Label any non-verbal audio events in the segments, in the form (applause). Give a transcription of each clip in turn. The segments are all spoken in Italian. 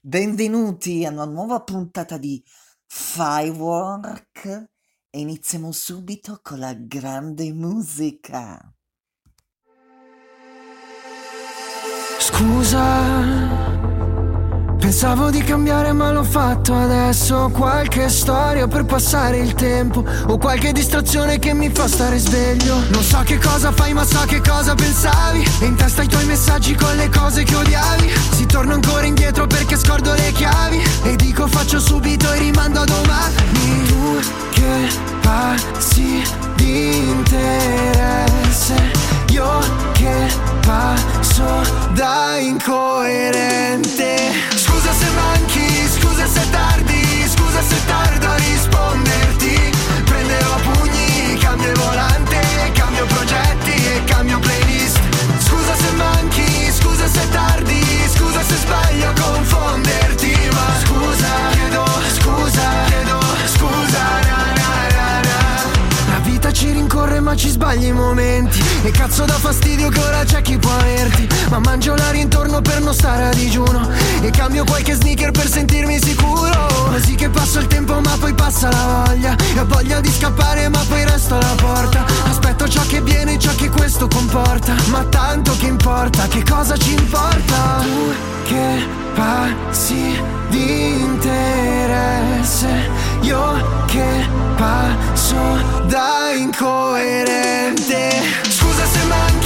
Benvenuti a una nuova puntata di Firework e iniziamo subito con la grande musica. Scusa Pensavo di cambiare ma l'ho fatto adesso. Qualche storia per passare il tempo. O qualche distrazione che mi fa stare sveglio. Non so che cosa fai ma so che cosa pensavi. E in testa i tuoi messaggi con le cose che odiavi. Si torna ancora indietro perché scordo le chiavi. E dico faccio subito e rimando a domani. Tu che passi di interesse Io che passo da incoerente. Scusa se manchi, scusa se tardi, scusa se tardo a risponderti passa la voglia. E ho voglia di scappare ma poi resto alla porta. Aspetto ciò che viene e ciò che questo comporta. Ma tanto che importa, che cosa ci importa? Tu che passi di interesse. Io che passo da incoerente. Scusa se manchi,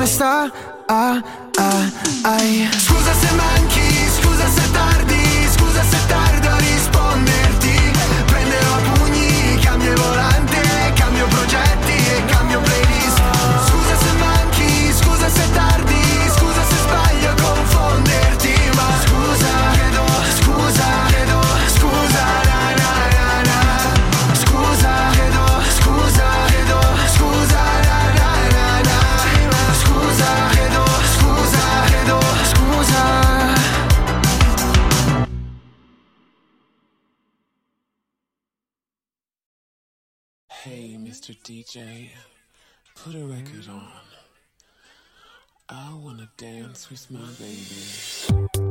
come sta? Ah, ah, ai. Scusa se manchi, scusa se tardi Scusa se tardo Mr. DJ, put a record on. I wanna dance with my baby.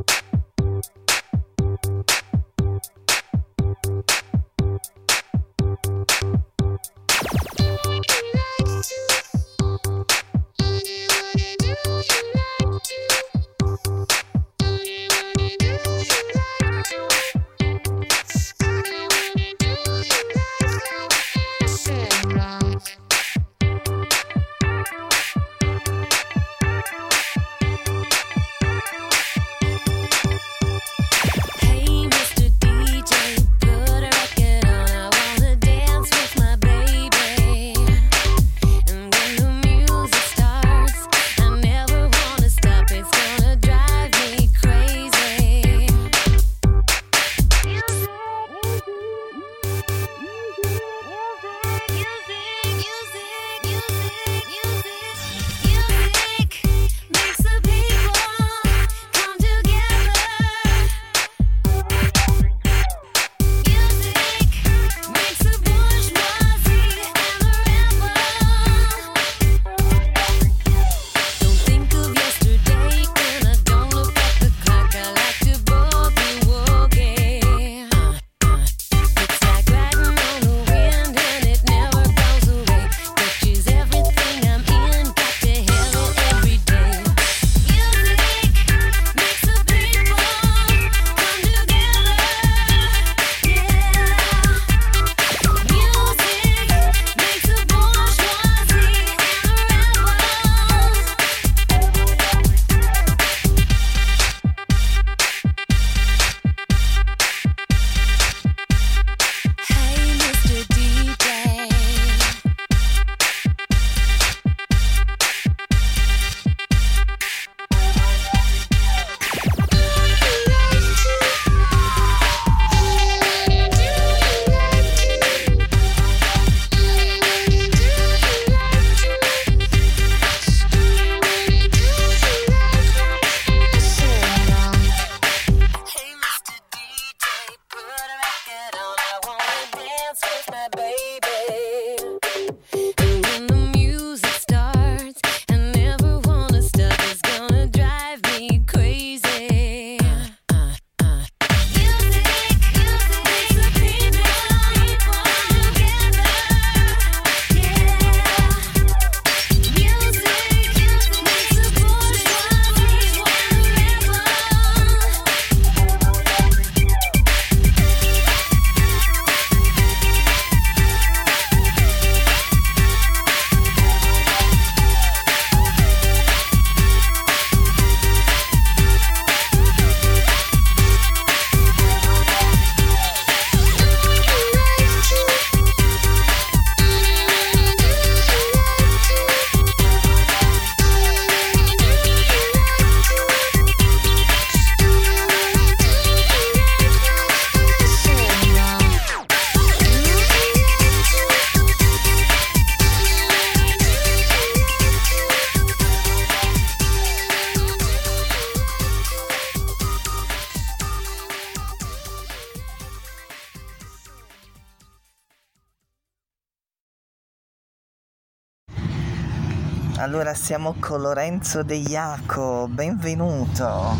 Allora siamo con Lorenzo De Iaco, benvenuto.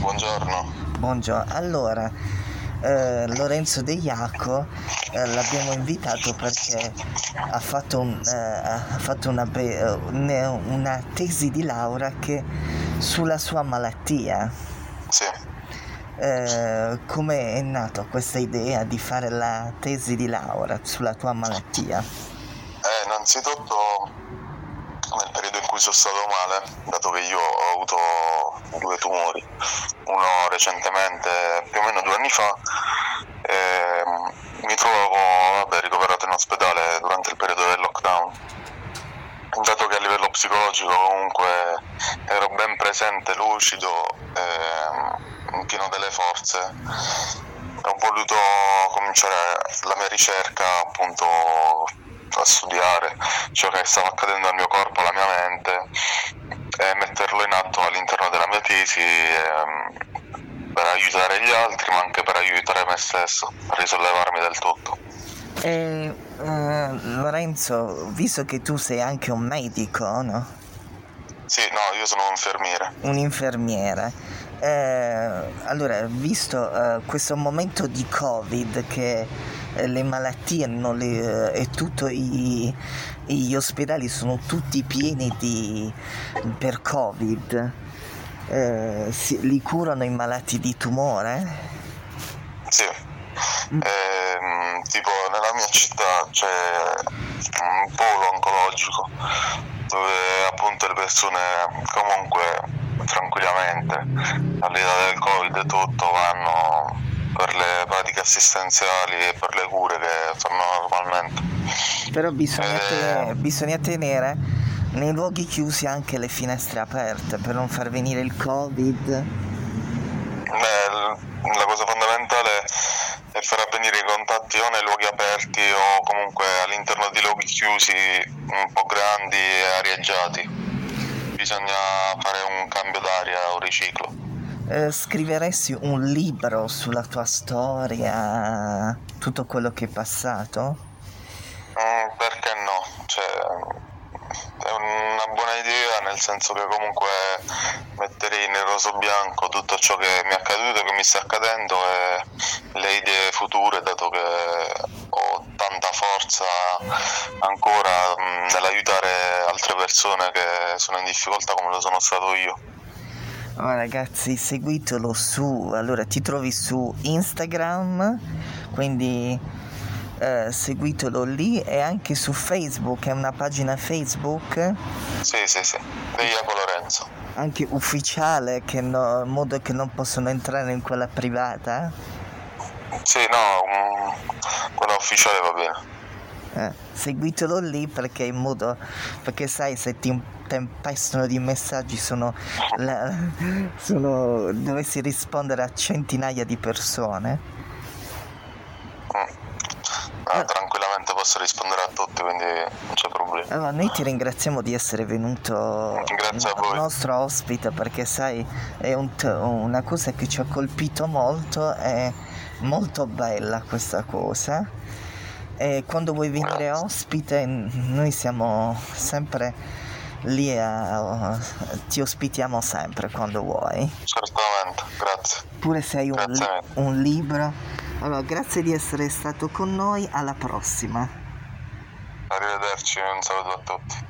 Buongiorno. Buongiorno. Allora, eh, Lorenzo De Iaco eh, l'abbiamo invitato perché ha fatto, un, eh, ha fatto una, be- una, tesi di laurea che, sulla sua malattia. Sì. Eh, come è nata questa idea di fare la tesi di laurea sulla tua malattia? Eh, innanzitutto nel periodo in cui sono stato male, dato che io ho avuto due tumori, uno recentemente, più o meno due anni fa, e mi trovavo vabbè, ricoverato in ospedale durante il periodo del lockdown. Dato che a livello psicologico comunque ero ben presente, lucido, e pieno delle forze, ho voluto cominciare la mia ricerca appunto a studiare ciò che stava accadendo al mio corpo, alla mia mente e metterlo in atto all'interno della mia tesi ehm, per aiutare gli altri ma anche per aiutare me stesso a risollevarmi del tutto. E, eh, Lorenzo, visto che tu sei anche un medico, no? Sì, no, io sono un infermiere. Un infermiere. Eh, allora, visto eh, questo momento di Covid che eh, le malattie le, eh, e tutti gli ospedali sono tutti pieni di, per Covid, eh, si, li curano i malati di tumore? Sì. Ehm, tipo nella mia città c'è un polo oncologico dove appunto le persone comunque tranquillamente all'età del covid e tutto vanno per le pratiche assistenziali e per le cure che fanno normalmente. Però bisogna, Eh. tenere, bisogna tenere nei luoghi chiusi anche le finestre aperte per non far venire il covid. Beh, la cosa fondamentale è far avvenire i contatti o nei luoghi aperti o comunque all'interno di luoghi chiusi un po' grandi e arieggiati. Bisogna fare un cambio d'aria, un riciclo. Eh, scriveresti un libro sulla tua storia, tutto quello che è passato? Mm, perché no? Cioè, è una buona idea nel senso che comunque mettere in su bianco tutto ciò che mi è accaduto, che mi sta accadendo e le idee future, dato che forza ancora mm, nell'aiutare altre persone che sono in difficoltà come lo sono stato io. Oh, ragazzi, seguitelo su, allora ti trovi su Instagram, quindi eh, seguitelo lì e anche su Facebook, è una pagina Facebook Sì, sì, sì, di Iaco Lorenzo. anche ufficiale, che no- in modo che non possono entrare in quella privata. Sì, no, mm, quella ufficiale va bene. Eh, seguitelo lì perché in modo perché sai se ti tempestano di messaggi sono, la- (laughs) sono dovessi rispondere a centinaia di persone Mm. Ah, tranquillamente posso rispondere a tutti, quindi non c'è problema. allora noi ti ringraziamo di essere venuto Grazie voi. nostro ospite perché sai è un t- una cosa che ci ha colpito molto è molto bella questa cosa. E quando vuoi venire ospite noi siamo sempre lì a, ti ospitiamo sempre quando vuoi. Certamente, grazie. pure se hai un, li- un libro. Allora grazie di essere stato con noi. Alla prossima. Arrivederci, un saluto a tutti.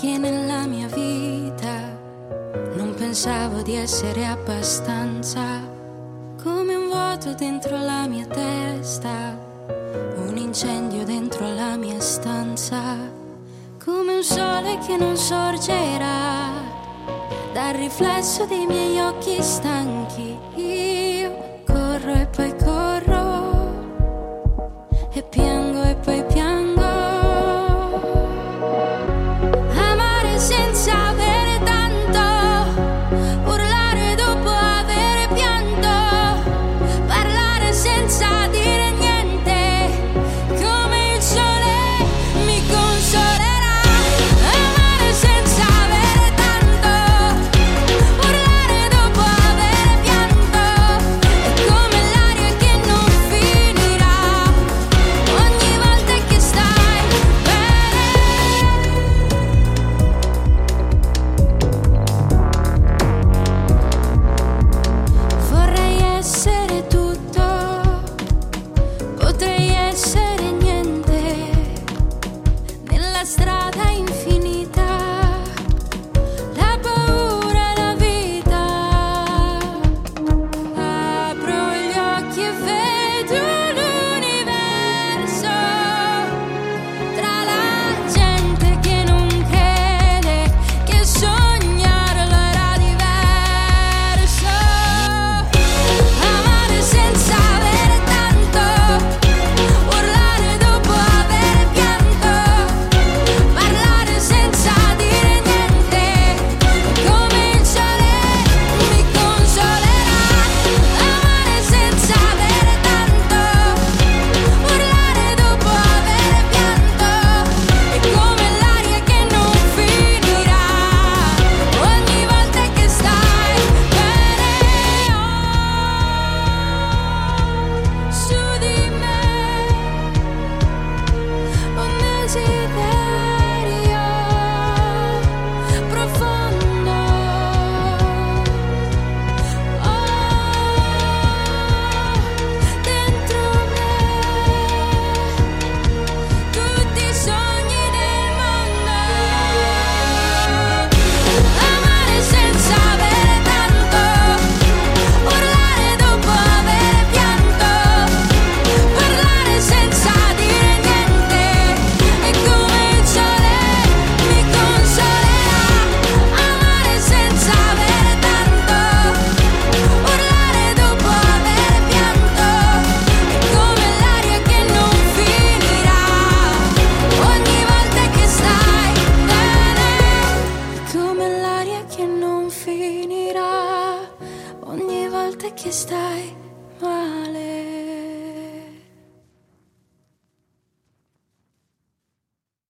Che nella mia vita non pensavo di essere abbastanza, come un vuoto dentro la mia testa, un incendio dentro la mia stanza, come un sole che non sorgerà dal riflesso dei miei occhi stanchi.